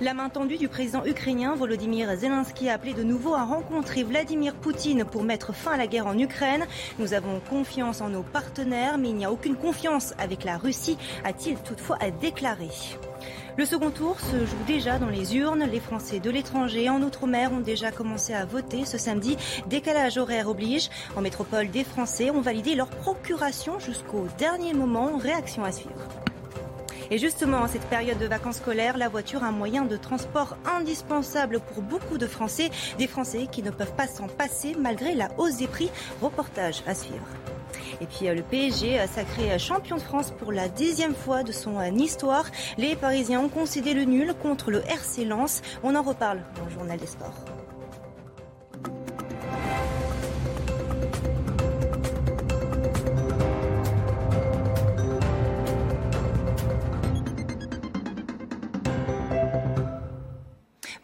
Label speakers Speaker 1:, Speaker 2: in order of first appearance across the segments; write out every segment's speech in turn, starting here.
Speaker 1: La main tendue du président ukrainien Volodymyr Zelensky a appelé de nouveau à rencontrer Vladimir Poutine pour mettre fin à la guerre en Ukraine. Nous avons confiance en nos partenaires, mais il n'y a aucune confiance avec la Russie, a-t-il toutefois déclaré. Le second tour se joue déjà dans les urnes. Les Français de l'étranger en Outre-mer ont déjà commencé à voter ce samedi. Décalage horaire oblige. En métropole, des Français ont validé leur procuration jusqu'au dernier moment. Réaction à suivre. Et justement, en cette période de vacances scolaires, la voiture, un moyen de transport indispensable pour beaucoup de Français. Des Français qui ne peuvent pas s'en passer malgré la hausse des prix. Reportage à suivre. Et puis le PSG sacré champion de France pour la dixième fois de son histoire. Les Parisiens ont concédé le nul contre le RC Lens. On en reparle dans le journal des sports.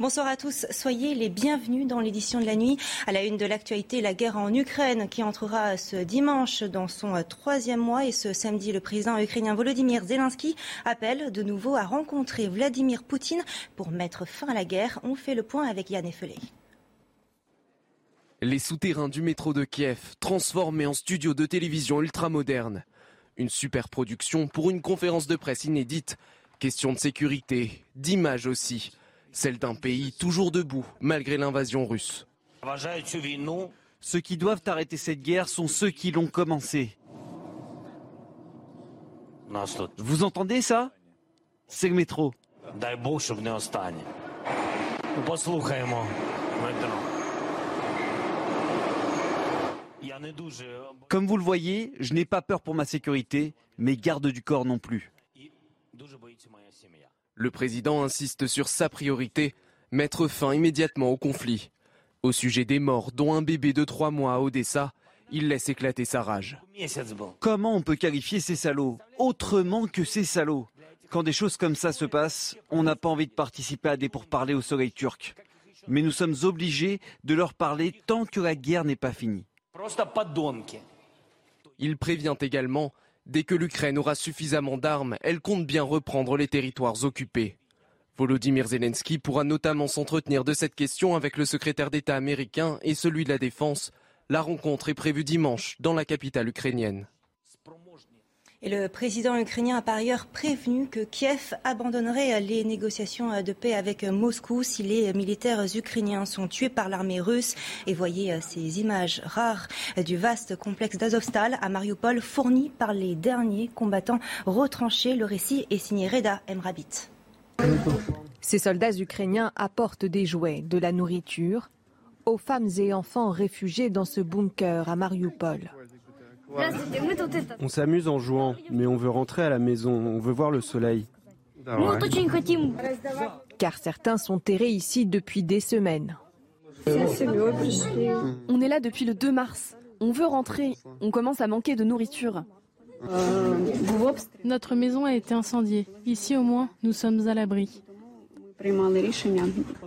Speaker 1: Bonsoir à tous, soyez les bienvenus dans l'édition de la nuit. À la une de l'actualité, la guerre en Ukraine qui entrera ce dimanche dans son troisième mois et ce samedi, le président ukrainien Volodymyr Zelensky appelle de nouveau à rencontrer Vladimir Poutine pour mettre fin à la guerre. On fait le point avec Yann Effelé.
Speaker 2: Les souterrains du métro de Kiev transformés en studio de télévision ultramoderne. Une super production pour une conférence de presse inédite. Question de sécurité, d'image aussi celle d'un pays toujours debout malgré l'invasion russe.
Speaker 3: Ceux qui doivent arrêter cette guerre sont ceux qui l'ont commencé. Vous entendez ça? C'est le métro. Comme vous le voyez, je n'ai pas peur pour ma sécurité, mais garde du corps non plus.
Speaker 2: Le président insiste sur sa priorité, mettre fin immédiatement au conflit. Au sujet des morts, dont un bébé de trois mois à Odessa, il laisse éclater sa rage.
Speaker 3: Comment on peut qualifier ces salauds autrement que ces salauds? Quand des choses comme ça se passent, on n'a pas envie de participer à des pourparlers au soleil turc. Mais nous sommes obligés de leur parler tant que la guerre n'est pas finie.
Speaker 2: Il prévient également Dès que l'Ukraine aura suffisamment d'armes, elle compte bien reprendre les territoires occupés. Volodymyr Zelensky pourra notamment s'entretenir de cette question avec le secrétaire d'État américain et celui de la Défense. La rencontre est prévue dimanche dans la capitale ukrainienne.
Speaker 1: Le président ukrainien a par ailleurs prévenu que Kiev abandonnerait les négociations de paix avec Moscou si les militaires ukrainiens sont tués par l'armée russe. Et voyez ces images rares du vaste complexe d'Azovstal à Mariupol fourni par les derniers combattants retranchés. Le récit est signé Reda Emrabit.
Speaker 4: Ces soldats ukrainiens apportent des jouets, de la nourriture aux femmes et enfants réfugiés dans ce bunker à Mariupol.
Speaker 5: On s'amuse en jouant, mais on veut rentrer à la maison, on veut voir le soleil.
Speaker 4: Car certains sont terrés ici depuis des semaines.
Speaker 6: On est là depuis le 2 mars. On veut rentrer. On commence à manquer de nourriture.
Speaker 7: Notre maison a été incendiée. Ici au moins, nous sommes à l'abri.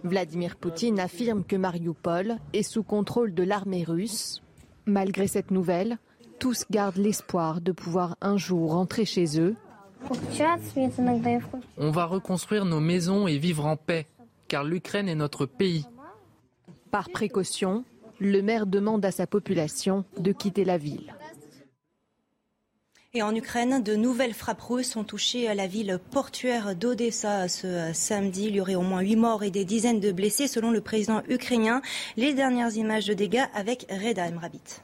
Speaker 4: Vladimir Poutine affirme que Mariupol est sous contrôle de l'armée russe. Malgré cette nouvelle, tous gardent l'espoir de pouvoir un jour rentrer chez eux.
Speaker 8: On va reconstruire nos maisons et vivre en paix, car l'Ukraine est notre pays.
Speaker 4: Par précaution, le maire demande à sa population de quitter la ville.
Speaker 1: Et en Ukraine, de nouvelles frappes russes ont touché la ville portuaire d'Odessa ce samedi. Il y aurait au moins huit morts et des dizaines de blessés selon le président ukrainien. Les dernières images de dégâts avec Reda Emrabit.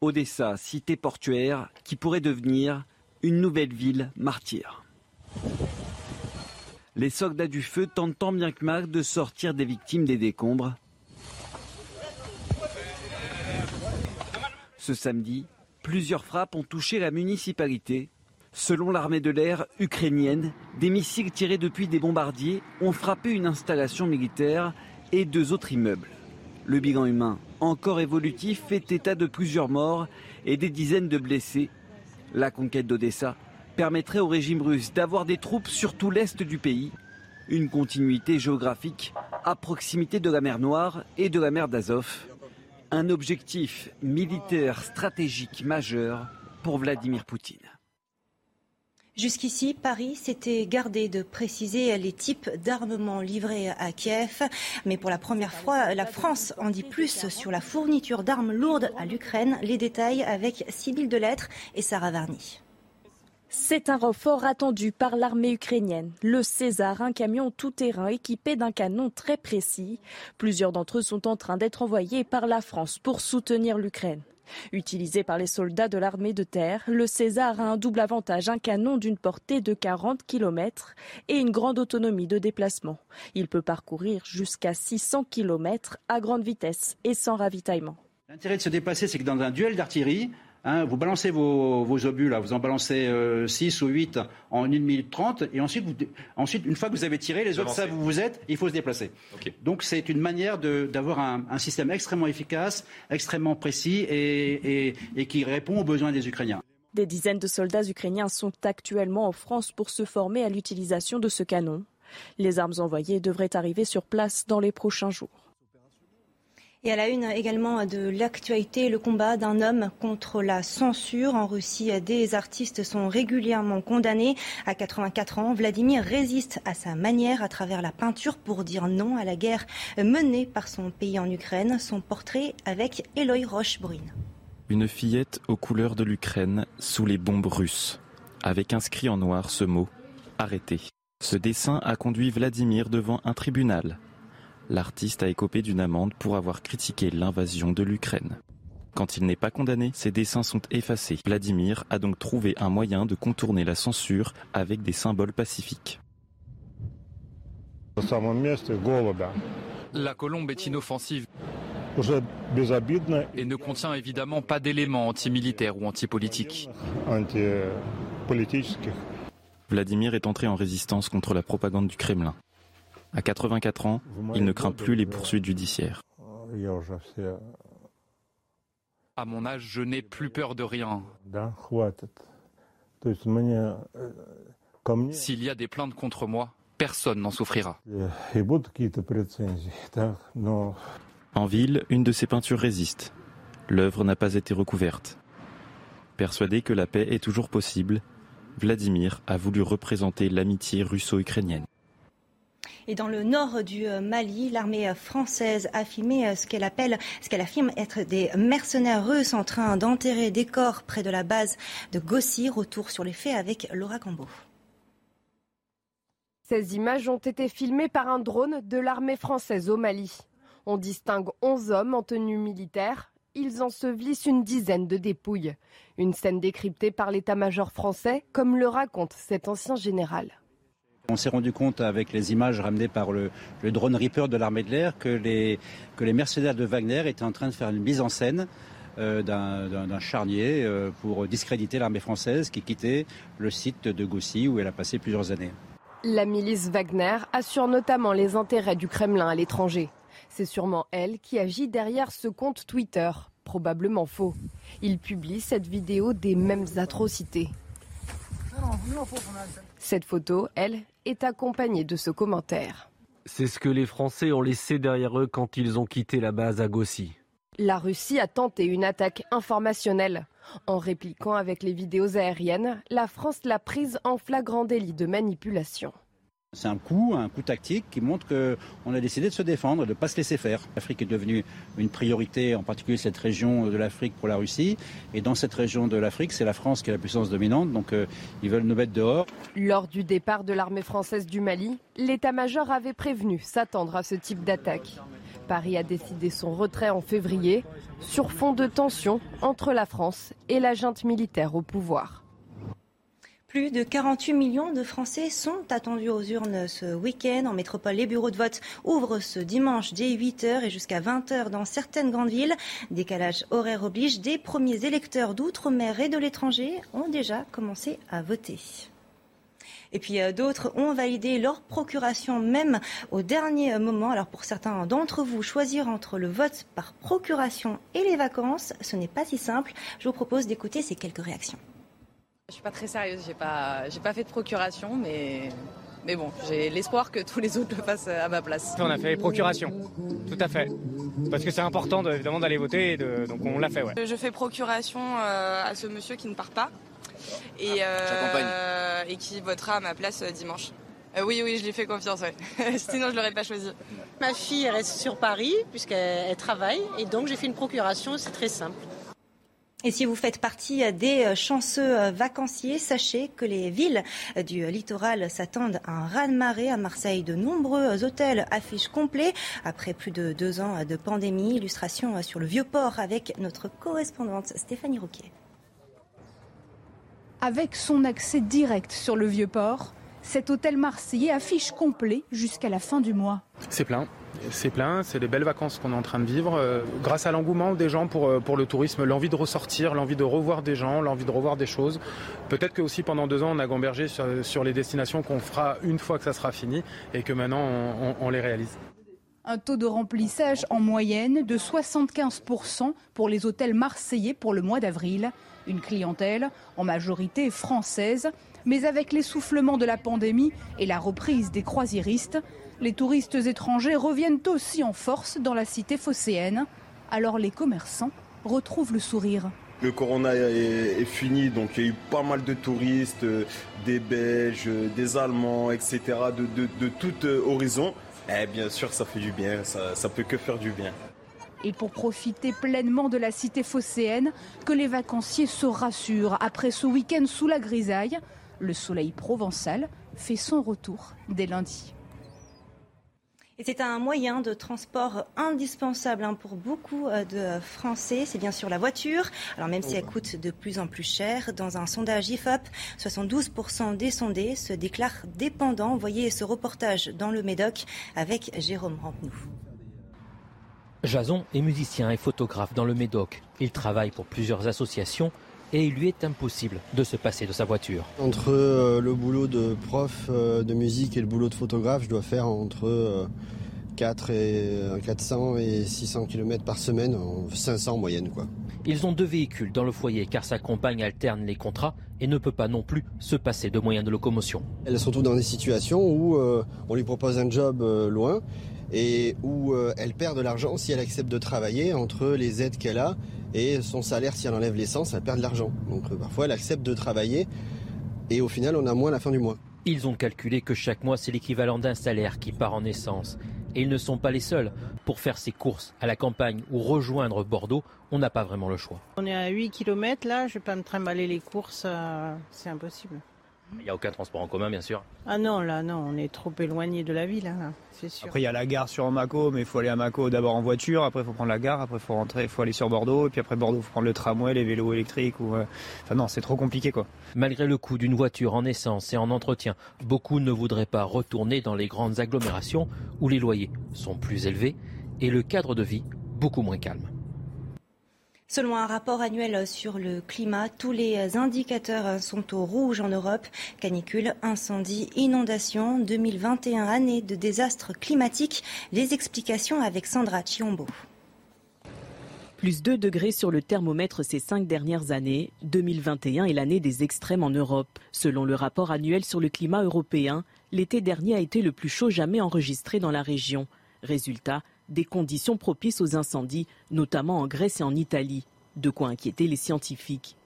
Speaker 3: Odessa, cité portuaire, qui pourrait devenir une nouvelle ville martyre. Les soldats du feu tentent tant bien que mal de sortir des victimes des décombres. Ce samedi, plusieurs frappes ont touché la municipalité. Selon l'armée de l'air ukrainienne, des missiles tirés depuis des bombardiers ont frappé une installation militaire et deux autres immeubles. Le bilan humain, encore évolutif, fait état de plusieurs morts et des dizaines de blessés. La conquête d'Odessa permettrait au régime russe d'avoir des troupes sur tout l'est du pays, une continuité géographique à proximité de la mer Noire et de la mer d'Azov, un objectif militaire stratégique majeur pour Vladimir Poutine.
Speaker 1: Jusqu'ici, Paris s'était gardé de préciser les types d'armements livrés à Kiev. Mais pour la première fois, la France en dit plus sur la fourniture d'armes lourdes à l'Ukraine. Les détails avec Sybille Delettre et Sarah Varny.
Speaker 9: C'est un renfort attendu par l'armée ukrainienne. Le César, un camion tout-terrain équipé d'un canon très précis. Plusieurs d'entre eux sont en train d'être envoyés par la France pour soutenir l'Ukraine. Utilisé par les soldats de l'armée de terre, le César a un double avantage, un canon d'une portée de 40 km et une grande autonomie de déplacement. Il peut parcourir jusqu'à 600 km à grande vitesse et sans ravitaillement.
Speaker 10: L'intérêt de se déplacer, c'est que dans un duel d'artillerie, Hein, vous balancez vos, obus, là, vous en balancez 6 euh, ou 8 en 1 minute 30, et ensuite, ensuite, une fois que vous avez tiré, les autres savent où vous êtes, il faut se déplacer. Donc c'est une manière d'avoir un, système extrêmement efficace, extrêmement précis et, et qui répond aux besoins des Ukrainiens.
Speaker 9: Des dizaines de soldats ukrainiens sont actuellement en France pour se former à l'utilisation de ce canon. Les armes envoyées devraient arriver sur place dans les prochains jours.
Speaker 1: Et à la une également de l'actualité, le combat d'un homme contre la censure. En Russie, des artistes sont régulièrement condamnés. À 84 ans, Vladimir résiste à sa manière à travers la peinture pour dire non à la guerre menée par son pays en Ukraine. Son portrait avec Eloy Rochebrune.
Speaker 11: Une fillette aux couleurs de l'Ukraine sous les bombes russes, avec inscrit en noir ce mot arrêté. Ce dessin a conduit Vladimir devant un tribunal l'artiste a écopé d'une amende pour avoir critiqué l'invasion de l'Ukraine. Quand il n'est pas condamné, ses dessins sont effacés. Vladimir a donc trouvé un moyen de contourner la censure avec des symboles pacifiques.
Speaker 12: La colombe est inoffensive et ne contient évidemment pas d'éléments antimilitaires ou antipolitiques.
Speaker 11: Vladimir est entré en résistance contre la propagande du Kremlin. À 84 ans, il ne craint plus les poursuites judiciaires.
Speaker 12: À mon âge, je n'ai plus peur de rien. S'il y a des plaintes contre moi, personne n'en souffrira.
Speaker 11: En ville, une de ses peintures résiste. L'œuvre n'a pas été recouverte. Persuadé que la paix est toujours possible, Vladimir a voulu représenter l'amitié russo-ukrainienne.
Speaker 1: Et dans le nord du euh, Mali, l'armée française a filmé euh, ce qu'elle appelle, ce qu'elle affirme être des mercenaires russes en train d'enterrer des corps près de la base de Gossi. Retour sur les faits avec Laura Cambo.
Speaker 13: Ces images ont été filmées par un drone de l'armée française au Mali. On distingue 11 hommes en tenue militaire. Ils ensevelissent une dizaine de dépouilles. Une scène décryptée par l'état-major français, comme le raconte cet ancien général.
Speaker 10: On s'est rendu compte avec les images ramenées par le, drone Reaper de l'armée de l'air que les, que les mercenaires de Wagner étaient en train de faire une mise en scène euh, d'un charnier euh, pour discréditer l'armée française qui quittait le site de Goussy où elle a passé plusieurs années.
Speaker 13: La milice Wagner assure notamment les intérêts du Kremlin à l'étranger. C'est sûrement elle qui agit derrière ce compte Twitter, probablement faux. Il publie cette vidéo des mêmes atrocités. Cette photo, elle, est accompagnée de ce commentaire.
Speaker 5: C'est ce que les Français ont laissé derrière eux quand ils ont quitté la base à Gossi.
Speaker 13: La Russie a tenté une attaque informationnelle. En répliquant avec les vidéos aériennes, la France l'a prise en flagrant délit de manipulation.
Speaker 10: C'est un coup, un coup tactique qui montre qu'on a décidé de se défendre, de ne pas se laisser faire. L'Afrique est devenue une priorité, en particulier cette région de l'Afrique pour la Russie. Et dans cette région de l'Afrique, c'est la France qui est la puissance dominante, donc euh, ils veulent nous mettre dehors.
Speaker 13: Lors du départ de l'armée française du Mali, l'état-major avait prévenu s'attendre à ce type d'attaque. Paris a décidé son retrait en février, sur fond de tension entre la France et la junte militaire au pouvoir.
Speaker 1: Plus de 48 millions de Français sont attendus aux urnes ce week-end. En métropole, les bureaux de vote ouvrent ce dimanche dès 8h et jusqu'à 20h dans certaines grandes villes. Décalage horaire oblige. Des premiers électeurs d'outre-mer et de l'étranger ont déjà commencé à voter. Et puis euh, d'autres ont validé leur procuration même au dernier moment. Alors pour certains d'entre vous, choisir entre le vote par procuration et les vacances, ce n'est pas si simple. Je vous propose d'écouter ces quelques réactions.
Speaker 14: Je suis pas très sérieuse, j'ai pas, j'ai pas fait de procuration, mais, mais bon, j'ai l'espoir que tous les autres le fassent à ma place.
Speaker 15: On a fait les procurations, tout à fait. Parce que c'est important évidemment d'aller voter, donc on l'a fait, ouais.
Speaker 16: Je fais procuration euh, à ce monsieur qui ne part pas et,
Speaker 17: ah,
Speaker 16: euh, et qui votera à ma place euh, dimanche. oui, oui, je lui fais confiance, ouais. sinon je l'aurais pas choisi.
Speaker 18: Ma fille reste sur Paris puisqu'elle travaille et donc j'ai fait une procuration, c'est très simple.
Speaker 1: Et si vous faites partie des chanceux vacanciers, sachez que les villes du littoral s'attendent à un raz-de-marée. À Marseille, de nombreux hôtels affichent complets après plus de deux ans de pandémie. Illustration sur le vieux port avec notre correspondante Stéphanie Roquet.
Speaker 19: Avec son accès direct sur le vieux port, cet hôtel marseillais affiche complet jusqu'à la fin du mois.
Speaker 7: C'est plein. C'est plein, c'est les belles vacances qu'on est en train de vivre. Euh, grâce à l'engouement des gens pour, euh, pour le tourisme, l'envie de ressortir, l'envie de revoir des gens, l'envie de revoir des choses. Peut-être que aussi pendant deux ans, on a gambergé sur, les destinations qu'on fera une fois que ça sera fini et que maintenant on les réalise.
Speaker 19: Un taux de remplissage en moyenne de 75% pour les hôtels marseillais pour le mois d'avril. Une clientèle en majorité française, mais avec l'essoufflement de la pandémie et la reprise des croisiéristes, les touristes étrangers reviennent aussi en force dans la cité phocéenne. Alors les commerçants retrouvent le sourire.
Speaker 20: Le corona est, fini, donc il y a eu pas mal de touristes, euh, des Belges, euh, des Allemands, etc., de, tout euh, horizon. Eh bien sûr, ça fait du bien, ça, ça peut que faire du bien
Speaker 19: et pour profiter pleinement de la cité phocéenne, que les vacanciers se rassurent après ce week-end sous la grisaille. Le soleil provençal fait son retour dès lundi.
Speaker 1: Et c'est un moyen de transport indispensable hein, pour beaucoup euh, de Français. C'est bien sûr la voiture. Alors même si elle coûte de plus en plus cher, dans un sondage IFOP, 72% des sondés se déclarent dépendants. Voyez ce reportage dans le Médoc avec Jérôme Rampenou.
Speaker 21: Jason est musicien et photographe dans le Médoc. Il travaille pour plusieurs associations et il lui est impossible de se passer de sa voiture.
Speaker 22: Entre euh, le boulot de prof euh, de musique et le boulot de photographe, je dois faire entre 4 euh, et 400 et 600 km par semaine, 500 en moyenne quoi.
Speaker 21: Ils ont deux véhicules dans le foyer car sa compagne alterne les contrats et ne peut pas non plus se passer de moyens de locomotion.
Speaker 22: Elle se retrouve dans des situations où on lui propose un job loin et où euh, elle perd de l'argent si elle accepte de travailler entre les aides qu'elle a et son salaire si elle enlève l'essence, elle perd de l'argent. Donc euh, parfois elle accepte de travailler et au final on a moins à la fin du mois.
Speaker 21: Ils ont calculé que chaque mois c'est l'équivalent d'un salaire qui part en essence. Et ils ne sont pas les seuls. Pour faire ses courses à la campagne ou rejoindre Bordeaux, on n'a pas vraiment le choix.
Speaker 18: On est à 8 km là, je vais pas me trimballer les courses, euh, c'est impossible.
Speaker 21: Il n'y a aucun transport en commun, bien sûr.
Speaker 18: Ah non, là, non, on est trop éloigné de la ville, hein, c'est sûr.
Speaker 23: Après, il y a la gare sur Mako, mais il faut aller à Mako d'abord en voiture, après il faut prendre la gare, après il faut rentrer, il faut aller sur Bordeaux, et puis après Bordeaux, il faut prendre le tramway, les vélos électriques. Ou, euh, Enfin non, c'est trop compliqué, quoi.
Speaker 21: Malgré le coût d'une voiture en essence et en entretien, beaucoup ne voudraient pas retourner dans les grandes agglomérations où les loyers sont plus élevés et le cadre de vie beaucoup moins calme.
Speaker 1: Selon un rapport annuel sur le climat, tous les indicateurs sont au rouge en Europe. Canicule, incendie, inondation, 2021 année de désastres climatiques. Les explications avec Sandra Chiombo.
Speaker 24: Plus 2 degrés sur le thermomètre ces cinq dernières années. 2021 est l'année des extrêmes en Europe. Selon le rapport annuel sur le climat européen, l'été dernier a été le plus chaud jamais enregistré dans la région. Résultat, des conditions propices aux incendies, notamment en Grèce et en Italie. De quoi inquiéter les scientifiques.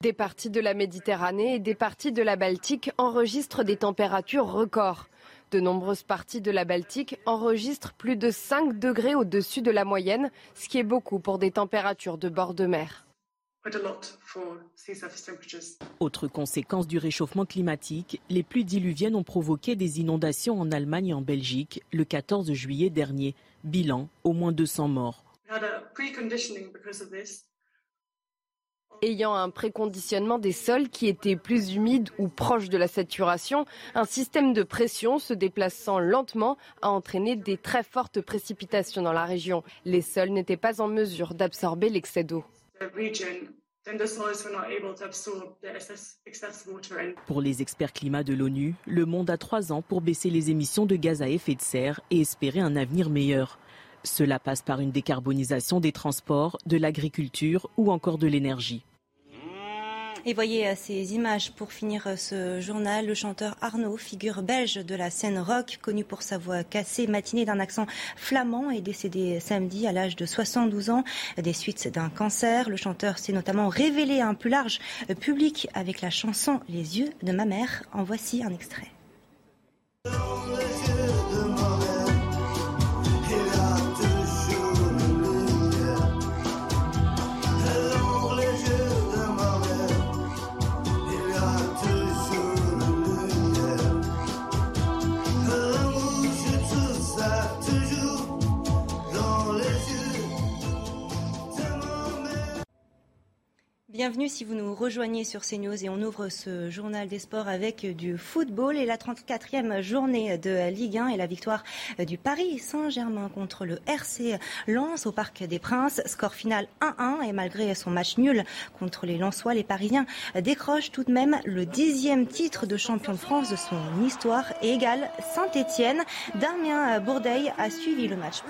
Speaker 13: Des parties de la Méditerranée et des parties de la Baltique enregistrent des températures records. De nombreuses parties de la Baltique enregistrent plus de 5 degrés au-dessus de la moyenne, ce qui est beaucoup pour des températures de bord de mer.
Speaker 24: Autre conséquence du réchauffement climatique, les pluies diluviennes ont provoqué des inondations en Allemagne et en Belgique le 14 juillet dernier. Bilan, au moins 200 morts.
Speaker 13: Ayant un préconditionnement des sols qui étaient plus humides ou proches de la saturation, un système de pression se déplaçant lentement a entraîné des très fortes précipitations dans la région. Les sols n'étaient pas en mesure d'absorber l'excès d'eau.
Speaker 24: Pour les experts climat de l'ONU, le monde a trois ans pour baisser les émissions de gaz à effet de serre et espérer un avenir meilleur. Cela passe par une décarbonisation des transports, de l'agriculture ou encore de l'énergie.
Speaker 1: Et voyez euh, ces images pour finir euh, ce journal. Le chanteur Arnaud, figure belge de la scène rock, connu pour sa voix cassée, matinée d'un accent flamand, est décédé samedi à l'âge de 72 ans des suites d'un cancer. Le chanteur s'est notamment révélé à un plus large public avec la chanson Les yeux de ma mère. En voici un extrait. Bienvenue si vous nous rejoignez sur CNews et on ouvre ce journal des sports avec du football et la 34e journée de Ligue 1 et la victoire du Paris Saint-Germain contre le RC Lens au Parc des Princes. Score final 1-1 et malgré son match nul contre les Lensois, les Parisiens décrochent tout de même le dixième titre de champion de France de son histoire et égale Saint-Etienne. Damien Bourdeil a suivi le match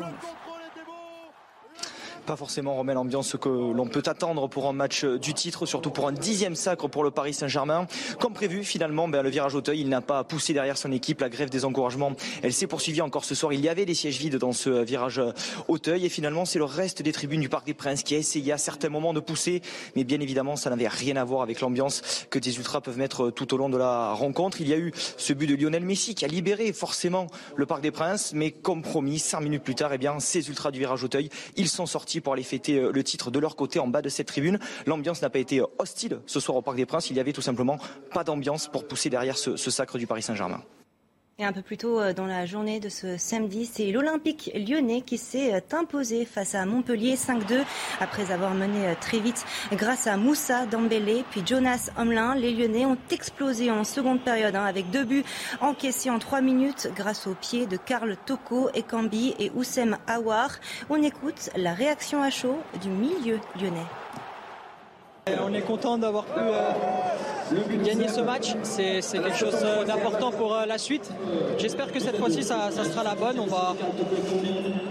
Speaker 25: pas forcément remet l'ambiance que l'on peut attendre pour un match du titre, surtout pour un dixième sacre pour le Paris Saint-Germain. Comme prévu, finalement, ben, le virage Auteuil, il n'a pas poussé derrière son équipe. La grève des encouragements, elle s'est poursuivie encore ce soir. Il y avait des sièges vides dans ce virage Auteuil et finalement, c'est le reste des tribunes du Parc des Princes qui a essayé à certains moments de pousser, mais bien évidemment, ça n'avait rien à voir avec l'ambiance que des ultras peuvent mettre tout au long de la rencontre. Il y a eu ce but de Lionel Messi qui a libéré forcément le Parc des Princes, mais comme promis, cinq minutes plus tard, eh bien, ces ultras du virage Auteuil, ils sont sortis pour aller fêter euh, le titre de leur côté en bas de cette tribune. L'ambiance n'a pas été hostile ce soir au Parc des Princes. Il y avait tout simplement pas d'ambiance pour pousser derrière ce, ce sacre du Paris Saint-Germain.
Speaker 1: Et un peu plus tôt euh, dans la journée de ce samedi, c'est l'Olympique lyonnais qui s'est euh, imposé face à Montpellier 5-2 après avoir mené euh, très vite grâce à Moussa Dambélé puis Jonas Homelin. Les Lyonnais ont explosé en seconde période hein, avec deux buts encaissés en trois minutes grâce aux pieds de Karl Toko, Ekambi et Oussem Aouar. On écoute la réaction à chaud du milieu lyonnais.
Speaker 26: On est content d'avoir pu gagner ce match. C'est quelque chose euh, d'important pour euh, la suite. J'espère que cette fois-ci, ça, sera la bonne. On va,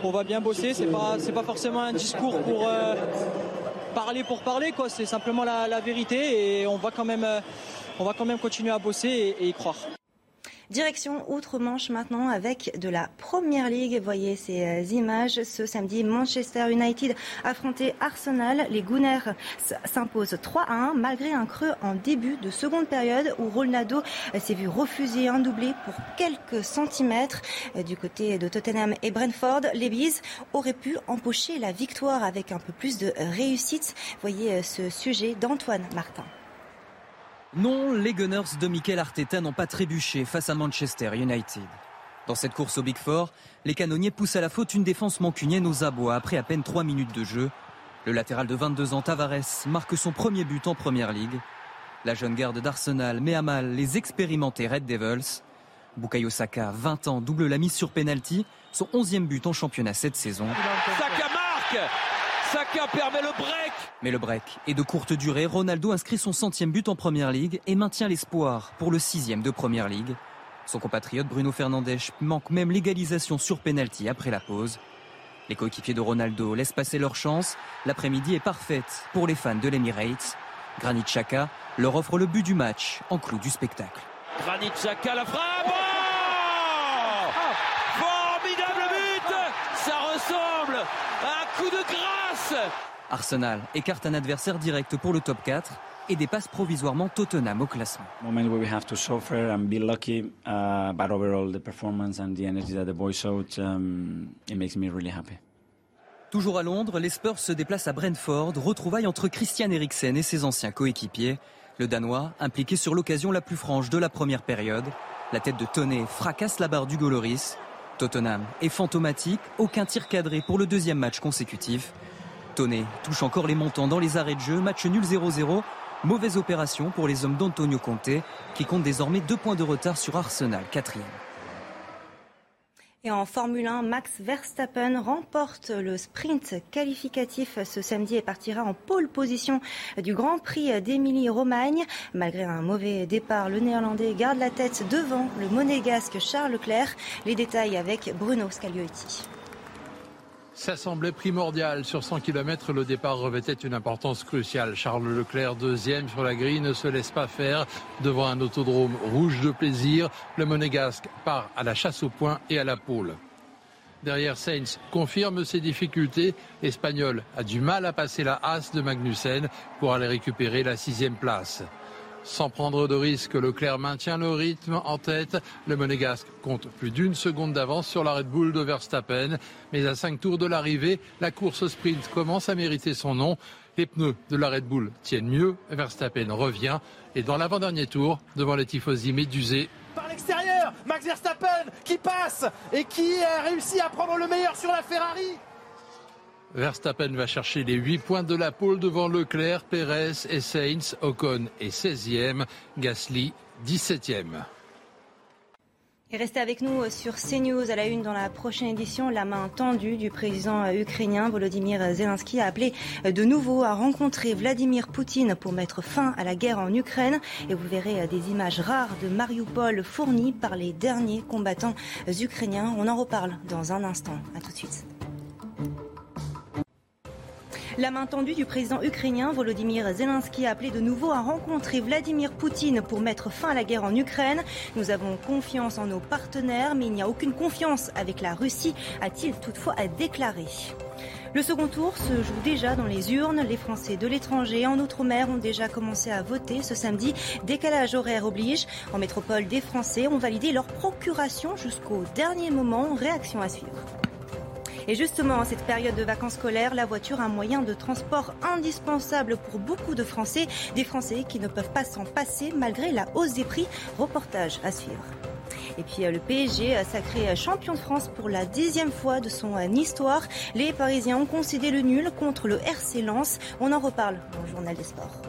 Speaker 26: on va bien bosser. C'est pas, pas forcément un discours pour parler pour parler. C'est simplement la, vérité et on va quand même, on va quand même continuer à bosser et y croire.
Speaker 1: Direction Outre-Manche maintenant avec de la Première Ligue. Voyez ces euh, images. Ce samedi, Manchester United affrontait Arsenal. Les Gunners s'imposent 3 à 1 malgré un creux en début de seconde période où Ronaldo euh, s'est vu refuser un doublé pour quelques centimètres. Euh, du côté de Tottenham et Brentford, les Bees auraient pu empocher la victoire avec un peu plus de réussite. Voyez ce sujet d'Antoine Martin.
Speaker 27: Non, les Gunners de Mikel Arteta n'ont pas trébuché face à Manchester United. Dans cette course au Big Four, les canonniers poussent à la faute une défense mancunienne aux abois après à peine 3 minutes de jeu. Le latéral de 22 ans Tavares marque son premier but en Première Ligue. La jeune garde d'Arsenal met à mal les expérimentés Red Devils. Bukayo Saka, 20 ans, double la mise sur penalty, son 11e but en championnat cette saison.
Speaker 28: Saka marque Saka permet le break
Speaker 27: Mais le break est de courte durée. Ronaldo inscrit son centième but en Première Ligue et maintient l'espoir pour le sixième de Première Ligue. Son compatriote Bruno Fernandes manque même l'égalisation sur penalty après la pause. Les coéquipiers de Ronaldo laissent passer leur chance. L'après-midi est parfaite pour les fans de l'Emirates. Granit Xhaka leur offre le but du match en clou du spectacle.
Speaker 28: Granit Xhaka la frappe oh Formidable but Ça ressemble à un coup de
Speaker 27: Arsenal écarte un adversaire direct pour le top 4 et dépasse provisoirement Tottenham au classement.
Speaker 29: Moment where we have to suffer and be lucky, but overall the performance and the energy that the boys showed, it makes me really happy.
Speaker 27: Toujours à Londres, les Spurs se déplacent à Brentford, retrouvailles entre Christian Eriksen et ses anciens coéquipiers. Le Danois, impliqué sur l'occasion la plus franche de la première période, la tête de Toney fracasse la barre du Goloris. Tottenham est fantomatique, aucun tir cadré pour le deuxième match consécutif. Touche encore les montants dans les arrêts de jeu. Match nul 0-0. Mauvaise opération pour les hommes d'Antonio Conte qui compte désormais deux points de retard sur Arsenal, quatrième.
Speaker 1: Et en Formule 1, Max Verstappen remporte le sprint qualificatif ce samedi et partira en pole position du Grand Prix d'Émilie-Romagne. Malgré un mauvais départ, le Néerlandais garde la tête devant le monégasque Charles Leclerc. Les détails avec Bruno Scagliotti.
Speaker 30: Ça semblait primordial. Sur 100 km, le départ revêtait une importance cruciale. Charles Leclerc, deuxième sur la grille, ne se laisse pas faire devant un autodrome rouge de plaisir. Le monégasque part à la chasse au point et à la pôle. Derrière Sainz confirme ses difficultés. L'Espagnol a du mal à passer la hasse de Magnussen pour aller récupérer la sixième place. Sans prendre de risque, Leclerc maintient le rythme en tête. Le Monégasque compte plus d'une seconde d'avance sur la Red Bull de Verstappen. Mais à cinq tours de l'arrivée, la course sprint commence à mériter son nom. Les pneus de la Red Bull tiennent mieux. Verstappen revient. Et dans l'avant-dernier tour, devant les tifosi médusés,
Speaker 31: par l'extérieur, Max Verstappen qui passe et qui a réussi à prendre le meilleur sur la Ferrari.
Speaker 30: Verstappen va chercher les 8 points de la pole devant Leclerc, Pérez et Sainz. Ocon est 16e, Gasly 17e.
Speaker 1: Et restez avec nous sur CNews à la une dans la prochaine édition. La main tendue du président ukrainien Volodymyr Zelensky a appelé de nouveau à rencontrer Vladimir Poutine pour mettre fin à la guerre en Ukraine. Et vous verrez des images rares de Mariupol fournies par les derniers combattants ukrainiens. On en reparle dans un instant. À tout de suite. La main tendue du président ukrainien Volodymyr Zelensky a appelé de nouveau à rencontrer Vladimir Poutine pour mettre fin à la guerre en Ukraine. Nous avons confiance en nos partenaires, mais il n'y a aucune confiance avec la Russie, a-t-il toutefois déclaré. Le second tour se joue déjà dans les urnes. Les Français de l'étranger en Outre-mer ont déjà commencé à voter ce samedi. Décalage horaire oblige. En métropole, des Français ont validé leur procuration jusqu'au dernier moment. Réaction à suivre. Et justement, en cette période de vacances scolaires, la voiture un moyen de transport indispensable pour beaucoup de Français. Des Français qui ne peuvent pas s'en passer malgré la hausse des prix. Reportage à suivre. Et puis le PSG, sacré champion de France pour la dixième fois de son histoire. Les Parisiens ont concédé le nul contre le RC Lens. On en reparle dans le journal des sports.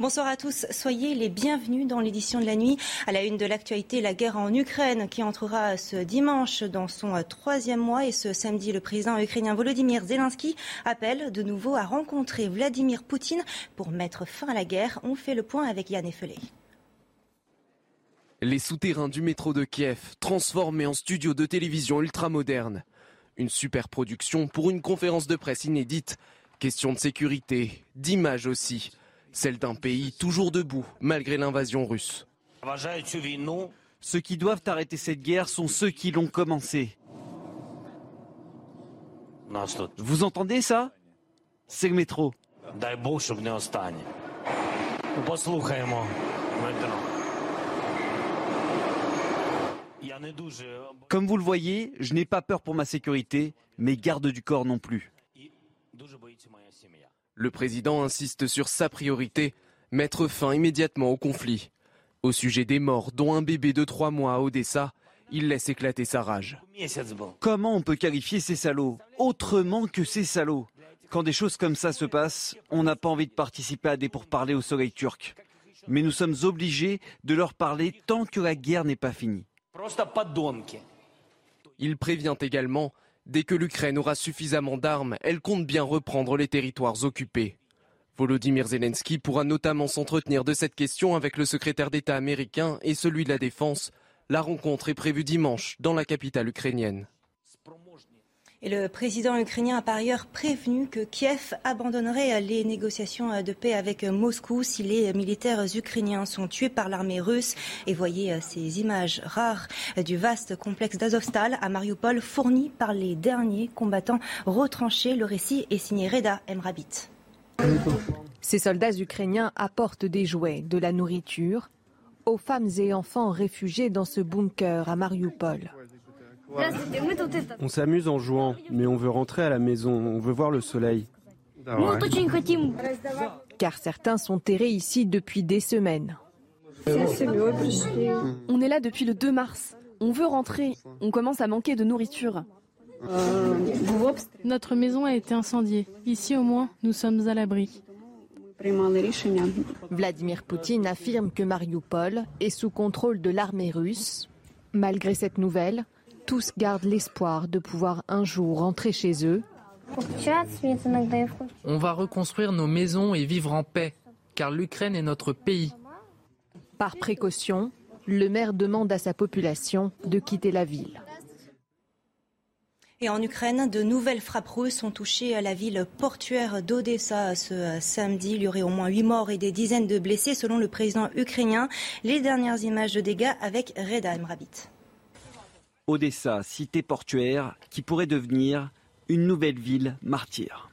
Speaker 1: Bonsoir à tous, soyez les bienvenus dans l'édition de la nuit. À la une de l'actualité, la guerre en Ukraine qui entrera ce dimanche dans son troisième mois et ce samedi, le président ukrainien Volodymyr Zelensky appelle de nouveau à rencontrer Vladimir Poutine pour mettre fin à la guerre. On fait le point avec Yann Effelé.
Speaker 2: Les souterrains du métro de Kiev transformés en studio de télévision ultramoderne. Une super production pour une conférence de presse inédite. Question de sécurité, d'image aussi celle d'un pays toujours debout malgré l'invasion russe.
Speaker 3: Ceux qui doivent arrêter cette guerre sont ceux qui l'ont commencée. Vous entendez ça? C'est le métro. Comme vous le voyez, je n'ai pas peur pour ma sécurité, mais garde du corps non plus.
Speaker 2: Le président insiste sur sa priorité, mettre fin immédiatement au conflit. Au sujet des morts, dont un bébé de trois mois à Odessa, il laisse éclater sa rage.
Speaker 3: Comment on peut qualifier ces salauds autrement que ces salauds? Quand des choses comme ça se passent, on n'a pas envie de participer à des pourparlers au soleil turc. Mais nous sommes obligés de leur parler tant que la guerre n'est pas finie.
Speaker 2: Il prévient également Dès que l'Ukraine aura suffisamment d'armes, elle compte bien reprendre les territoires occupés. Volodymyr Zelensky pourra notamment s'entretenir de cette question avec le secrétaire d'État américain et celui de la Défense. La rencontre est prévue dimanche dans la capitale ukrainienne.
Speaker 1: Le président ukrainien a par ailleurs prévenu que Kiev abandonnerait les négociations de paix avec Moscou si les militaires ukrainiens sont tués par l'armée russe. Et voyez ces images rares du vaste complexe d'Azovstal à Mariupol fourni par les derniers combattants retranchés. Le récit est signé Reda Emrabit.
Speaker 4: Ces soldats ukrainiens apportent des jouets, de la nourriture aux femmes et enfants réfugiés dans ce bunker à Mariupol.
Speaker 32: On s'amuse en jouant, mais on veut rentrer à la maison, on veut voir le soleil.
Speaker 4: car certains sont terrés ici depuis des semaines.
Speaker 6: On est là depuis le 2 mars. On veut rentrer. On commence à manquer de nourriture.
Speaker 7: Notre maison a été incendiée. Ici au moins, nous sommes à l'abri.
Speaker 4: Vladimir Poutine affirme que Mariupol est sous contrôle de l'armée russe. Malgré cette nouvelle, tous gardent l'espoir de pouvoir un jour rentrer chez eux.
Speaker 33: On va reconstruire nos maisons et vivre en paix, car l'Ukraine est notre pays.
Speaker 4: Par précaution, le maire demande à sa population de quitter la ville.
Speaker 1: Et en Ukraine, de nouvelles frappes russes ont touché la ville portuaire d'Odessa ce samedi. Il y aurait au moins huit morts et des dizaines de blessés selon le président ukrainien. Les dernières images de dégâts avec Reda Emrabit.
Speaker 3: Odessa, cité portuaire qui pourrait devenir une nouvelle ville martyre.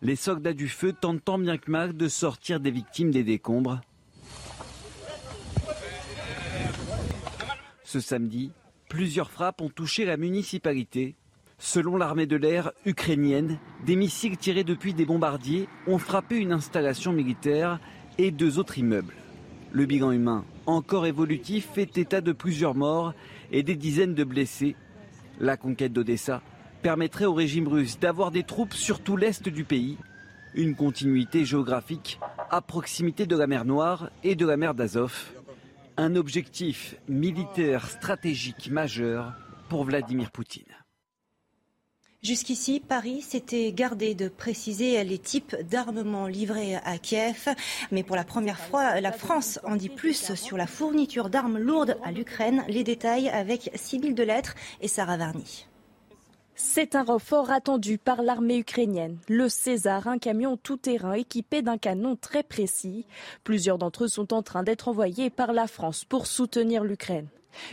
Speaker 3: Les soldats du feu tentent tant bien que mal de sortir des victimes des décombres. Ce samedi, Plusieurs frappes ont touché la municipalité. Selon l'armée de l'air ukrainienne, des missiles tirés depuis des bombardiers ont frappé une installation militaire et deux autres immeubles. Le bilan humain, encore évolutif, fait état de plusieurs morts et des dizaines de blessés. La conquête d'Odessa permettrait au régime russe d'avoir des troupes sur tout l'est du pays, une continuité géographique à proximité de la mer Noire et de la mer d'Azov un objectif militaire stratégique majeur pour Vladimir Poutine.
Speaker 1: Jusqu'ici, Paris s'était gardé de préciser les types d'armements livrés à Kiev. Mais pour la première fois, la France en dit plus sur la fourniture d'armes lourdes à l'Ukraine. Les détails avec Sybille Delettre et Sarah Varny.
Speaker 9: C'est un renfort attendu par l'armée ukrainienne. Le César, un camion tout-terrain équipé d'un canon très précis. Plusieurs d'entre eux sont en train d'être envoyés par la France pour soutenir l'Ukraine.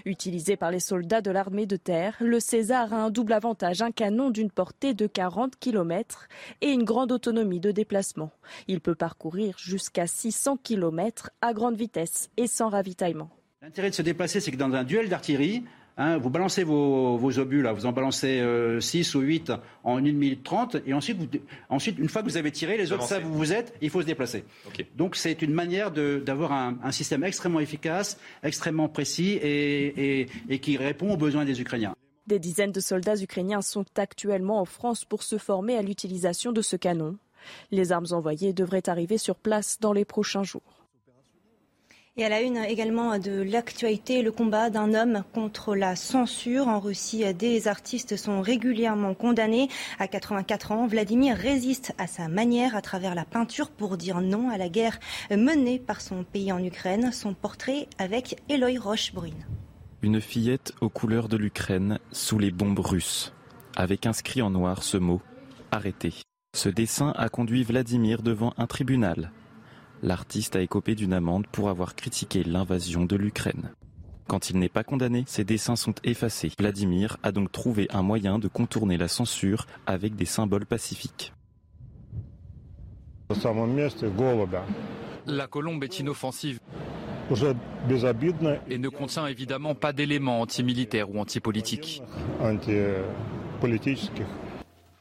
Speaker 9: Utilisé par les soldats de l'armée de terre, le César a un double avantage, un canon d'une portée de 40 km et une grande autonomie de déplacement. Il peut parcourir jusqu'à 600 km à grande vitesse et sans ravitaillement.
Speaker 10: L'intérêt de se déplacer, c'est que dans un duel d'artillerie, Hein, vous balancez vos, obus, là, vous en balancez 6 euh, ou 8 en 1 minute 30, et ensuite, ensuite, une fois que vous avez tiré, les autres savent où vous êtes, il faut se déplacer. Donc c'est une manière d'avoir un, système extrêmement efficace, extrêmement précis et, et qui répond aux besoins des Ukrainiens.
Speaker 9: Des dizaines de soldats ukrainiens sont actuellement en France pour se former à l'utilisation de ce canon. Les armes envoyées devraient arriver sur place dans les prochains jours.
Speaker 1: Et à la une également de l'actualité, le combat d'un homme contre la censure. En Russie, des artistes sont régulièrement condamnés. À 84 ans, Vladimir résiste à sa manière à travers la peinture pour dire non à la guerre menée par son pays en Ukraine. Son portrait avec Eloy Rochebrune.
Speaker 11: Une fillette aux couleurs de l'Ukraine sous les bombes russes, avec inscrit en noir ce mot arrêté. Ce dessin a conduit Vladimir devant un tribunal l'artiste a écopé d'une amende pour avoir critiqué l'invasion de l'Ukraine. Quand il n'est pas condamné, ses dessins sont effacés. Vladimir a donc trouvé un moyen de contourner la censure avec des symboles pacifiques.
Speaker 12: La colombe est inoffensive et ne contient évidemment pas d'éléments antimilitaires ou antipolitiques.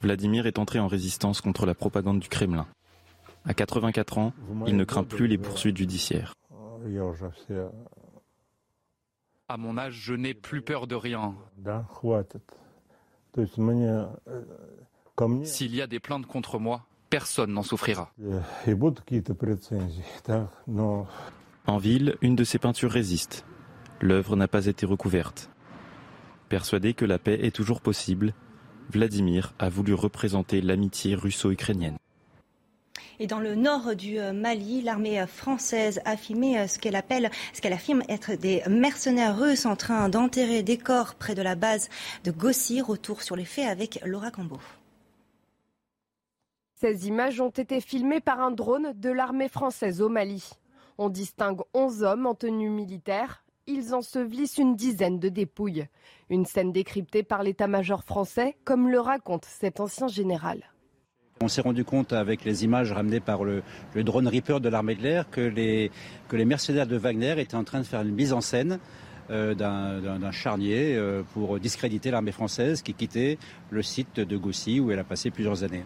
Speaker 11: Vladimir est entré en résistance contre la propagande du Kremlin. À 84 ans, il ne craint plus les poursuites judiciaires.
Speaker 12: À mon âge, je n'ai plus peur de rien. S'il y a des plaintes contre moi, personne n'en souffrira.
Speaker 11: En ville, une de ses peintures résiste. L'œuvre n'a pas été recouverte. Persuadé que la paix est toujours possible, Vladimir a voulu représenter l'amitié russo-ukrainienne.
Speaker 1: Et dans le nord du euh, Mali, l'armée française a filmé euh, ce qu'elle appelle, ce qu'elle affirme être des mercenaires russes en train d'enterrer des corps près de la base de Gossi. Retour sur les faits avec Laura Cambo.
Speaker 13: Ces images ont été filmées par un drone de l'armée française au Mali. On distingue 11 hommes en tenue militaire. Ils ensevelissent une dizaine de dépouilles. Une scène décryptée par l'état-major français, comme le raconte cet ancien général.
Speaker 10: On s'est rendu compte avec les images ramenées par le, drone Reaper de l'armée de l'air que les, mercenaires de Wagner étaient en train de faire une mise en scène euh, d'un charnier euh, pour discréditer l'armée française qui quittait le site de Goussy où elle a passé plusieurs années.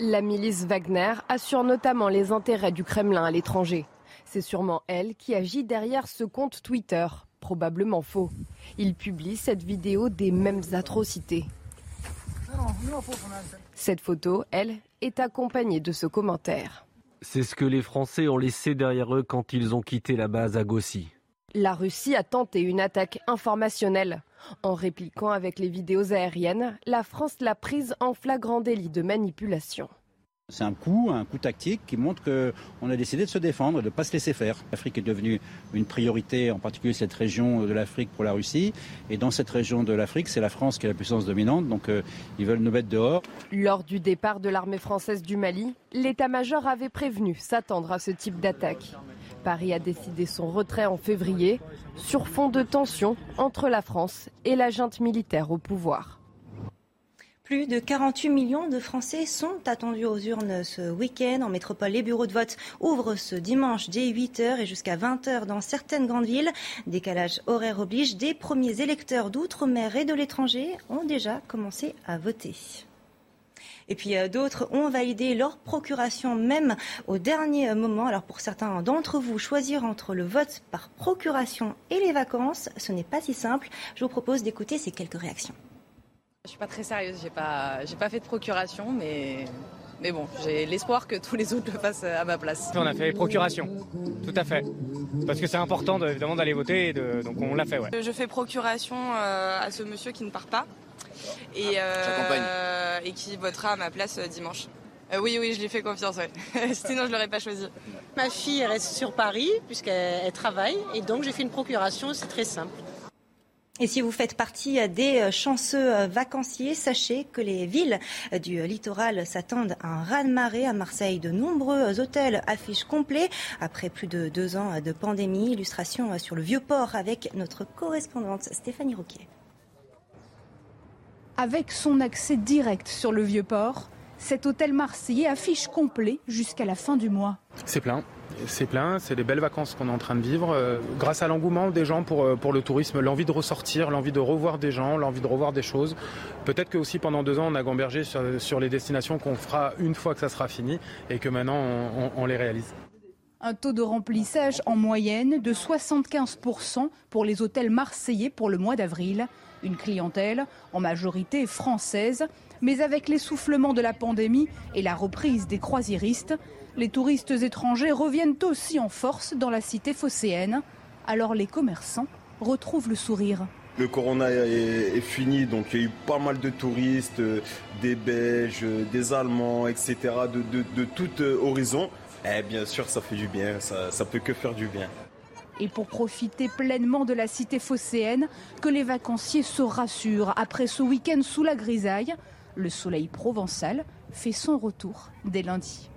Speaker 13: La milice Wagner assure notamment les intérêts du Kremlin à l'étranger. C'est sûrement elle qui agit derrière ce compte Twitter, probablement faux. Il publie cette vidéo des mêmes atrocités. Cette photo, elle, est accompagnée de ce commentaire.
Speaker 5: C'est ce que les Français ont laissé derrière eux quand ils ont quitté la base à Gossi.
Speaker 13: La Russie a tenté une attaque informationnelle. En répliquant avec les vidéos aériennes, la France l'a prise en flagrant délit de manipulation.
Speaker 10: C'est un coup, un coup tactique qui montre qu'on a décidé de se défendre, de ne pas se laisser faire. L'Afrique est devenue une priorité, en particulier cette région de l'Afrique pour la Russie. Et dans cette région de l'Afrique, c'est la France qui est la puissance dominante, donc euh, ils veulent nous mettre dehors.
Speaker 13: Lors du départ de l'armée française du Mali, l'état-major avait prévenu s'attendre à ce type d'attaque. Paris a décidé son retrait en février sur fond de tension entre la France et la junte militaire au pouvoir.
Speaker 1: Plus de 48 millions de Français sont attendus aux urnes ce week-end. En métropole, les bureaux de vote ouvrent ce dimanche dès 8h et jusqu'à 20h dans certaines grandes villes. Décalage horaire oblige, des premiers électeurs d'outre-mer et de l'étranger ont déjà commencé à voter. Et puis euh, d'autres ont validé leur procuration même au dernier moment. Alors pour certains d'entre vous, choisir entre le vote par procuration et les vacances, ce n'est pas si simple. Je vous propose d'écouter ces quelques réactions.
Speaker 16: Je suis pas très sérieuse, j'ai pas, j'ai pas fait de procuration, mais, mais bon, j'ai l'espoir que tous les autres le fassent à ma place.
Speaker 7: On a fait procuration, tout à fait, parce que c'est important évidemment d'aller voter, donc on l'a fait. Ouais.
Speaker 16: Je fais procuration euh, à ce monsieur qui ne part pas et, euh, et qui votera à ma place euh, dimanche. oui, oui, je lui fais confiance, ouais. sinon je l'aurais pas choisi.
Speaker 18: Ma fille reste sur Paris puisqu'elle travaille et donc j'ai fait une procuration, c'est très simple.
Speaker 1: Et si vous faites partie des chanceux vacanciers, sachez que les villes du littoral s'attendent à un raz-de-marée. À Marseille, de nombreux hôtels affichent complets. Après plus de deux ans de pandémie, illustration sur le vieux port avec notre correspondante Stéphanie Roquet.
Speaker 19: Avec son accès direct sur le vieux port, cet hôtel marseillais affiche complet jusqu'à la fin du mois.
Speaker 7: C'est plein. C'est plein, c'est des belles vacances qu'on est en train de vivre. Euh, grâce à l'engouement des gens pour, euh, pour le tourisme, l'envie de ressortir, l'envie de revoir des gens, l'envie de revoir des choses. Peut-être que aussi pendant deux ans, on a gambergé sur, les destinations qu'on fera une fois que ça sera fini et que maintenant on les réalise.
Speaker 19: Un taux de remplissage en moyenne de 75% pour les hôtels marseillais pour le mois d'avril. Une clientèle en majorité française, mais avec l'essoufflement de la pandémie et la reprise des croisiéristes, les touristes étrangers reviennent aussi en force dans la cité phocéenne. Alors les commerçants retrouvent le sourire.
Speaker 20: Le corona est, fini, donc il y a eu pas mal de touristes, des Belges, des Allemands, etc., de, de, tout horizon. Et bien sûr, ça fait du bien, ça, ça peut que faire du bien.
Speaker 19: Et pour profiter pleinement de la cité phocéenne, que les vacanciers se rassurent après ce week-end sous la grisaille, le soleil provençal fait son retour dès lundi.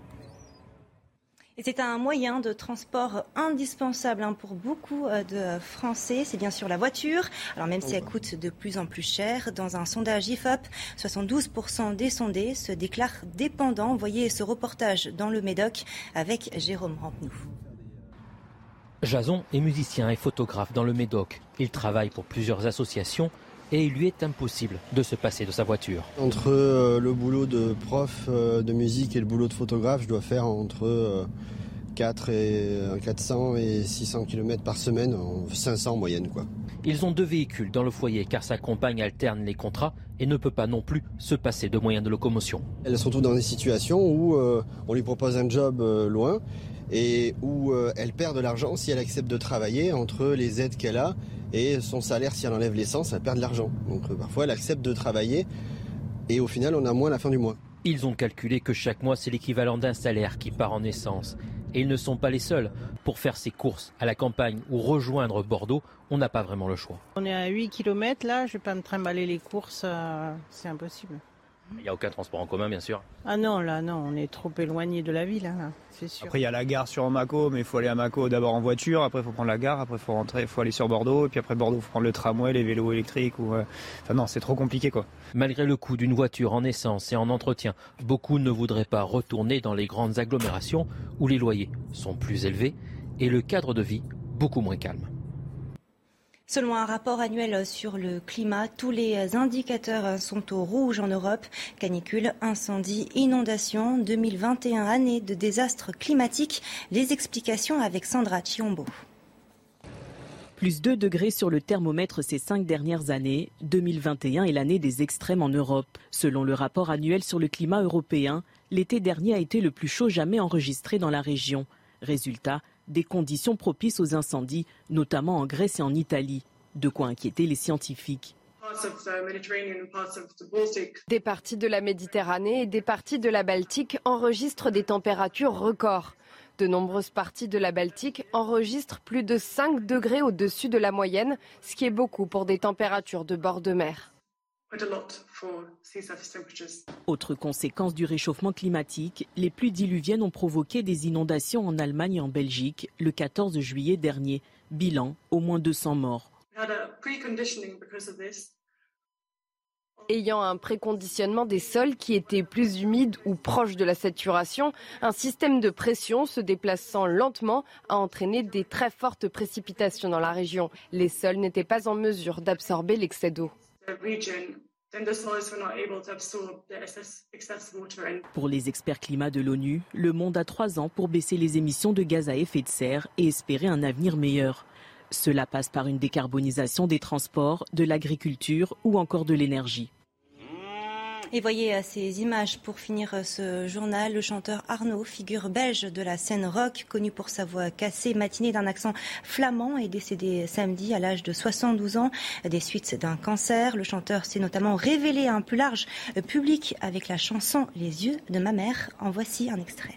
Speaker 1: C'est un moyen de transport indispensable hein, pour beaucoup euh, de Français. C'est bien sûr la voiture. Alors même si elle coûte de plus en plus cher, dans un sondage IFOP, 72% des sondés se déclarent dépendants. Voyez ce reportage dans le Médoc avec Jérôme Rampenou.
Speaker 21: Jason est musicien et photographe dans le Médoc. Il travaille pour plusieurs associations et il lui est impossible de se passer de sa voiture.
Speaker 22: Entre euh, le boulot de prof euh, de musique et le boulot de photographe, je dois faire entre 4 euh, et 400 et 600 km par semaine, 500 en moyenne quoi.
Speaker 21: Ils ont deux véhicules dans le foyer car sa compagne alterne les contrats et ne peut pas non plus se passer de moyens de locomotion.
Speaker 22: Elle se retrouve dans des situations où on lui propose un job loin et où elle perd de l'argent si elle accepte de travailler entre les aides qu'elle a et son salaire, si elle enlève l'essence, elle perd de l'argent. Donc euh, parfois, elle accepte de travailler et au final, on a moins à la fin du mois.
Speaker 21: Ils ont calculé que chaque mois, c'est l'équivalent d'un salaire qui part en essence. Et ils ne sont pas les seuls. Pour faire ses courses à la campagne ou rejoindre Bordeaux, on n'a pas vraiment le choix.
Speaker 18: On est à 8 km là, je vais pas me trimballer les courses, euh, c'est impossible.
Speaker 21: Il n'y a aucun transport en commun, bien sûr.
Speaker 18: Ah non, là, non, on est trop éloigné de la ville, hein, c'est sûr.
Speaker 23: Après, il y a la gare sur Mako, mais il faut aller à Mako d'abord en voiture, après il faut prendre la gare, après il faut rentrer, il faut aller sur Bordeaux, et puis après Bordeaux, il faut prendre le tramway, les vélos électriques. Ou, euh, Enfin non, c'est trop compliqué, quoi.
Speaker 21: Malgré le coût d'une voiture en essence et en entretien, beaucoup ne voudraient pas retourner dans les grandes agglomérations où les loyers sont plus élevés et le cadre de vie beaucoup moins calme.
Speaker 1: Selon un rapport annuel sur le climat, tous les indicateurs sont au rouge en Europe. Canicule, incendie, inondation, 2021 année de désastres climatiques. Les explications avec Sandra Chiombo.
Speaker 24: Plus 2 degrés sur le thermomètre ces cinq dernières années. 2021 est l'année des extrêmes en Europe. Selon le rapport annuel sur le climat européen, l'été dernier a été le plus chaud jamais enregistré dans la région. Résultat, des conditions propices aux incendies, notamment en Grèce et en Italie. De quoi inquiéter les scientifiques.
Speaker 13: Des parties de la Méditerranée et des parties de la Baltique enregistrent des températures records. De nombreuses parties de la Baltique enregistrent plus de 5 degrés au-dessus de la moyenne, ce qui est beaucoup pour des températures de bord de mer.
Speaker 24: Autre conséquence du réchauffement climatique, les pluies diluviennes ont provoqué des inondations en Allemagne et en Belgique le 14 juillet dernier. Bilan, au moins 200 morts.
Speaker 13: Ayant un préconditionnement des sols qui étaient plus humides ou proches de la saturation, un système de pression se déplaçant lentement a entraîné des très fortes précipitations dans la région. Les sols n'étaient pas en mesure d'absorber l'excès d'eau.
Speaker 24: Pour les experts climat de l'ONU, le monde a trois ans pour baisser les émissions de gaz à effet de serre et espérer un avenir meilleur. Cela passe par une décarbonisation des transports, de l'agriculture ou encore de l'énergie.
Speaker 1: Et voyez euh, ces images pour finir euh, ce journal. Le chanteur Arnaud, figure belge de la scène rock, connu pour sa voix cassée, matinée d'un accent flamand, est décédé samedi à l'âge de 72 ans des suites d'un cancer. Le chanteur s'est notamment révélé à un plus large euh, public avec la chanson Les yeux de ma mère. En voici un extrait.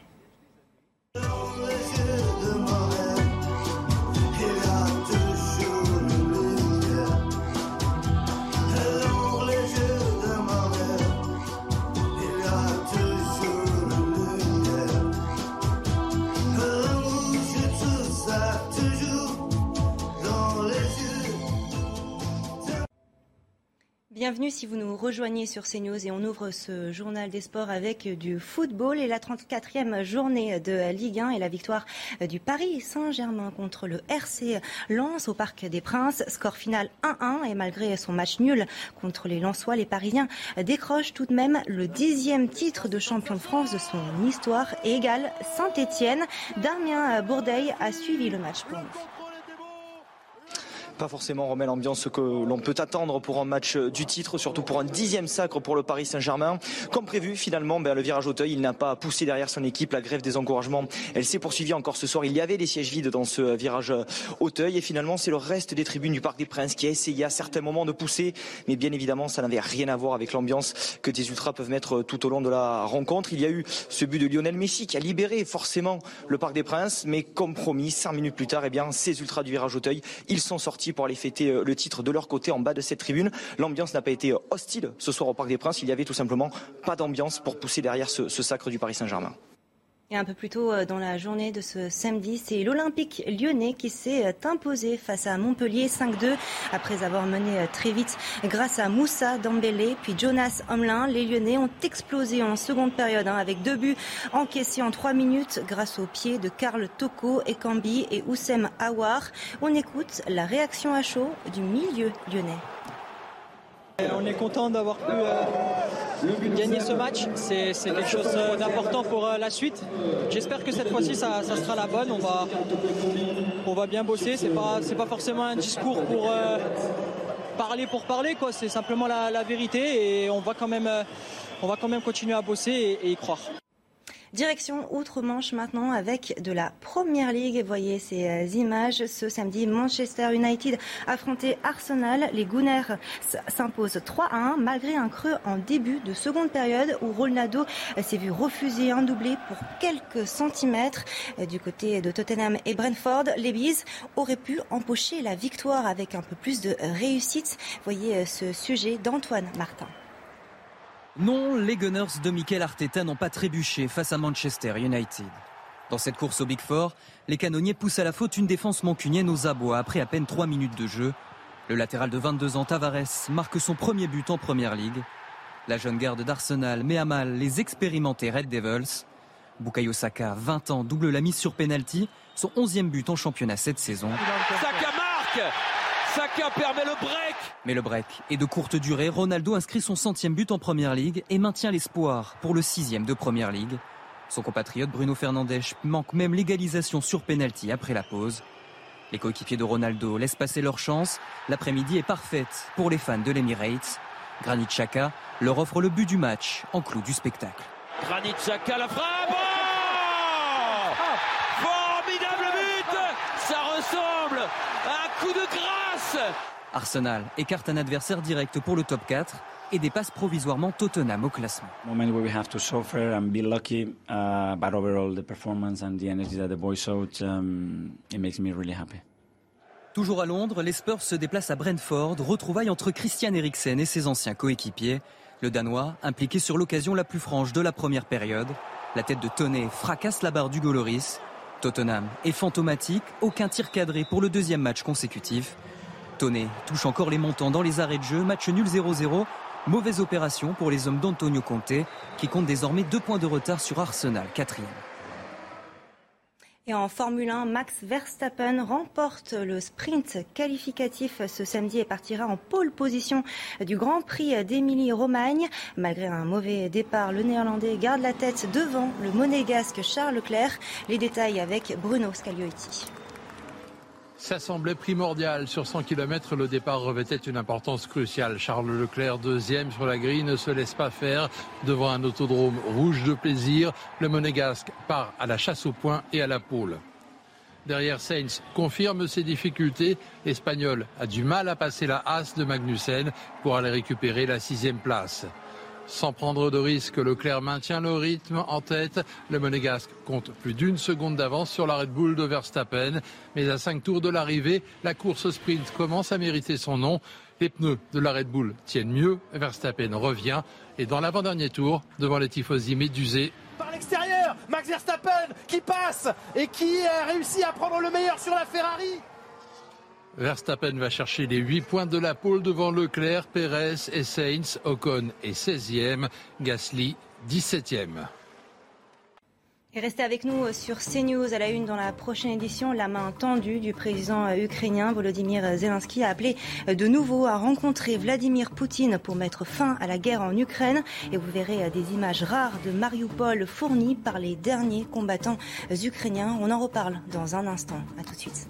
Speaker 1: Bienvenue si vous nous rejoignez sur CNews et on ouvre ce journal des sports avec du football et la 34e journée de Ligue 1 et la victoire du Paris Saint-Germain contre le RC Lens au Parc des Princes. Score final 1-1 et malgré son match nul contre les Lensois, les Parisiens décrochent tout de même le dixième titre de champion de France de son histoire et égale Saint-Etienne. Damien Bourdeil a suivi le match
Speaker 25: pas forcément remet l'ambiance que l'on peut attendre pour un match du titre, surtout pour un dixième sacre pour le Paris Saint-Germain. Comme prévu, finalement, ben, le virage Auteuil, il n'a pas poussé derrière son équipe. La grève des encouragements, elle s'est poursuivie encore ce soir. Il y avait des sièges vides dans ce virage Auteuil et finalement, c'est le reste des tribunes du Parc des Princes qui a essayé à certains moments de pousser, mais bien évidemment, ça n'avait rien à voir avec l'ambiance que des ultras peuvent mettre tout au long de la rencontre. Il y a eu ce but de Lionel Messi qui a libéré forcément le Parc des Princes, mais comme promis, cinq minutes plus tard, eh bien, ces ultras du virage Auteuil, ils sont sortis pour aller fêter euh, le titre de leur côté en bas de cette tribune. L'ambiance n'a pas été euh, hostile ce soir au Parc des Princes. Il y avait tout simplement pas d'ambiance pour pousser derrière ce, ce sacre du Paris Saint-Germain.
Speaker 1: Et un peu plus tôt euh, dans la journée de ce samedi, c'est l'Olympique lyonnais qui s'est imposé face à Montpellier 5-2 après avoir mené très vite grâce à Moussa Dambélé puis Jonas Homelin. Les Lyonnais ont explosé en seconde période hein, avec deux buts encaissés en trois minutes grâce aux pieds de Karl Toko, Ekambi et Oussem Aouar. On écoute la réaction à chaud du milieu lyonnais.
Speaker 26: On est content d'avoir pu euh, gagner ce match. C'est quelque chose euh, d'important pour euh, la suite. J'espère que cette fois-ci, ça, sera la bonne. On va, on va bien bosser. C'est pas, pas forcément un discours pour parler pour parler. C'est simplement la, vérité et on va quand même, on va quand même continuer à bosser et y croire.
Speaker 1: Direction Outre-Manche maintenant avec de la Première Ligue. Voyez ces euh, images. Ce samedi, Manchester United affrontait Arsenal. Les Gunners s'imposent 3-1 malgré un creux en début de seconde période où Ronaldo s'est vu refuser un doublé pour quelques centimètres. Euh, du côté de Tottenham et Brentford, les Bees auraient pu empocher la victoire avec un peu plus de réussite. Voyez euh, ce sujet d'Antoine Martin.
Speaker 27: Non, les Gunners de Mikel Arteta n'ont pas trébuché face à Manchester United. Dans cette course au Big Four, les canonniers poussent à la faute une défense mancunienne aux abois après à peine 3 minutes de jeu. Le latéral de 22 ans Tavares marque son premier but en Première Ligue. La jeune garde d'Arsenal met à mal les expérimentés Red Devils. Bukayo Saka, 20 ans, double la mise sur penalty, son 11e but en championnat cette saison.
Speaker 34: Saka marque Saka permet le break.
Speaker 27: Mais le break est de courte durée. Ronaldo inscrit son centième but en Première Ligue et maintient l'espoir pour le sixième de Première Ligue. Son compatriote Bruno Fernandes manque même l'égalisation sur penalty après la pause. Les coéquipiers de Ronaldo laissent passer leur chance. L'après-midi est parfaite pour les fans de l'Emirates. Granit Xhaka leur offre le but du match en clou du spectacle.
Speaker 34: Granit Xhaka la frappe. Oh Formidable but Ça ressemble à un coup de grâce
Speaker 27: Arsenal écarte un adversaire direct pour le top 4 et dépasse provisoirement Tottenham au classement.
Speaker 35: Moment where we have to suffer and be lucky, but overall the performance and the energy that the boys showed, it makes me really happy.
Speaker 27: Toujours à Londres, les Spurs se déplacent à Brentford, retrouvailles entre Christian Eriksen et ses anciens coéquipiers. Le Danois, impliqué sur l'occasion la plus franche de la première période, la tête de Toney fracasse la barre du Goloris. Tottenham est fantomatique, aucun tir cadré pour le deuxième match consécutif. Toney touche encore les montants dans les arrêts de jeu, match nul 0-0 Mauvaise opération pour les hommes d'Antonio Conte, qui compte désormais deux points de retard sur Arsenal, quatrième.
Speaker 1: Et en Formule 1, Max Verstappen remporte le sprint qualificatif ce samedi et partira en pole position du Grand Prix d'Émilie-Romagne. Malgré un mauvais départ, le Néerlandais garde la tête devant le monégasque Charles Leclerc. Les détails avec Bruno Scagliotti.
Speaker 30: Ça semblait primordial. Sur 100 km, le départ revêtait une importance cruciale. Charles Leclerc, deuxième sur la grille, ne se laisse pas faire devant un autodrome rouge de plaisir. Le monégasque part à la chasse au point et à la pole. Derrière Sainz confirme ses difficultés. L'Espagnol a du mal à passer la hasse de Magnussen pour aller récupérer la sixième place. Sans prendre de risque, Leclerc maintient le rythme en tête. Le Monégasque compte plus d'une seconde d'avance sur la Red Bull de Verstappen. Mais à cinq tours de l'arrivée, la course sprint commence à mériter son nom. Les pneus de la Red Bull tiennent mieux. Verstappen revient. Et dans l'avant-dernier tour, devant les tifosi médusés,
Speaker 36: par l'extérieur, Max Verstappen qui passe et qui a réussi à prendre le meilleur sur la Ferrari.
Speaker 30: Verstappen va chercher les 8 points de la pole devant Leclerc, Pérez et Sainz. Ocon est 16e, Gasly 17e.
Speaker 1: Et restez avec nous sur CNews à la une dans la prochaine édition. La main tendue du président ukrainien Volodymyr Zelensky a appelé de nouveau à rencontrer Vladimir Poutine pour mettre fin à la guerre en Ukraine. Et vous verrez des images rares de Mariupol fournies par les derniers combattants ukrainiens. On en reparle dans un instant. À tout de suite.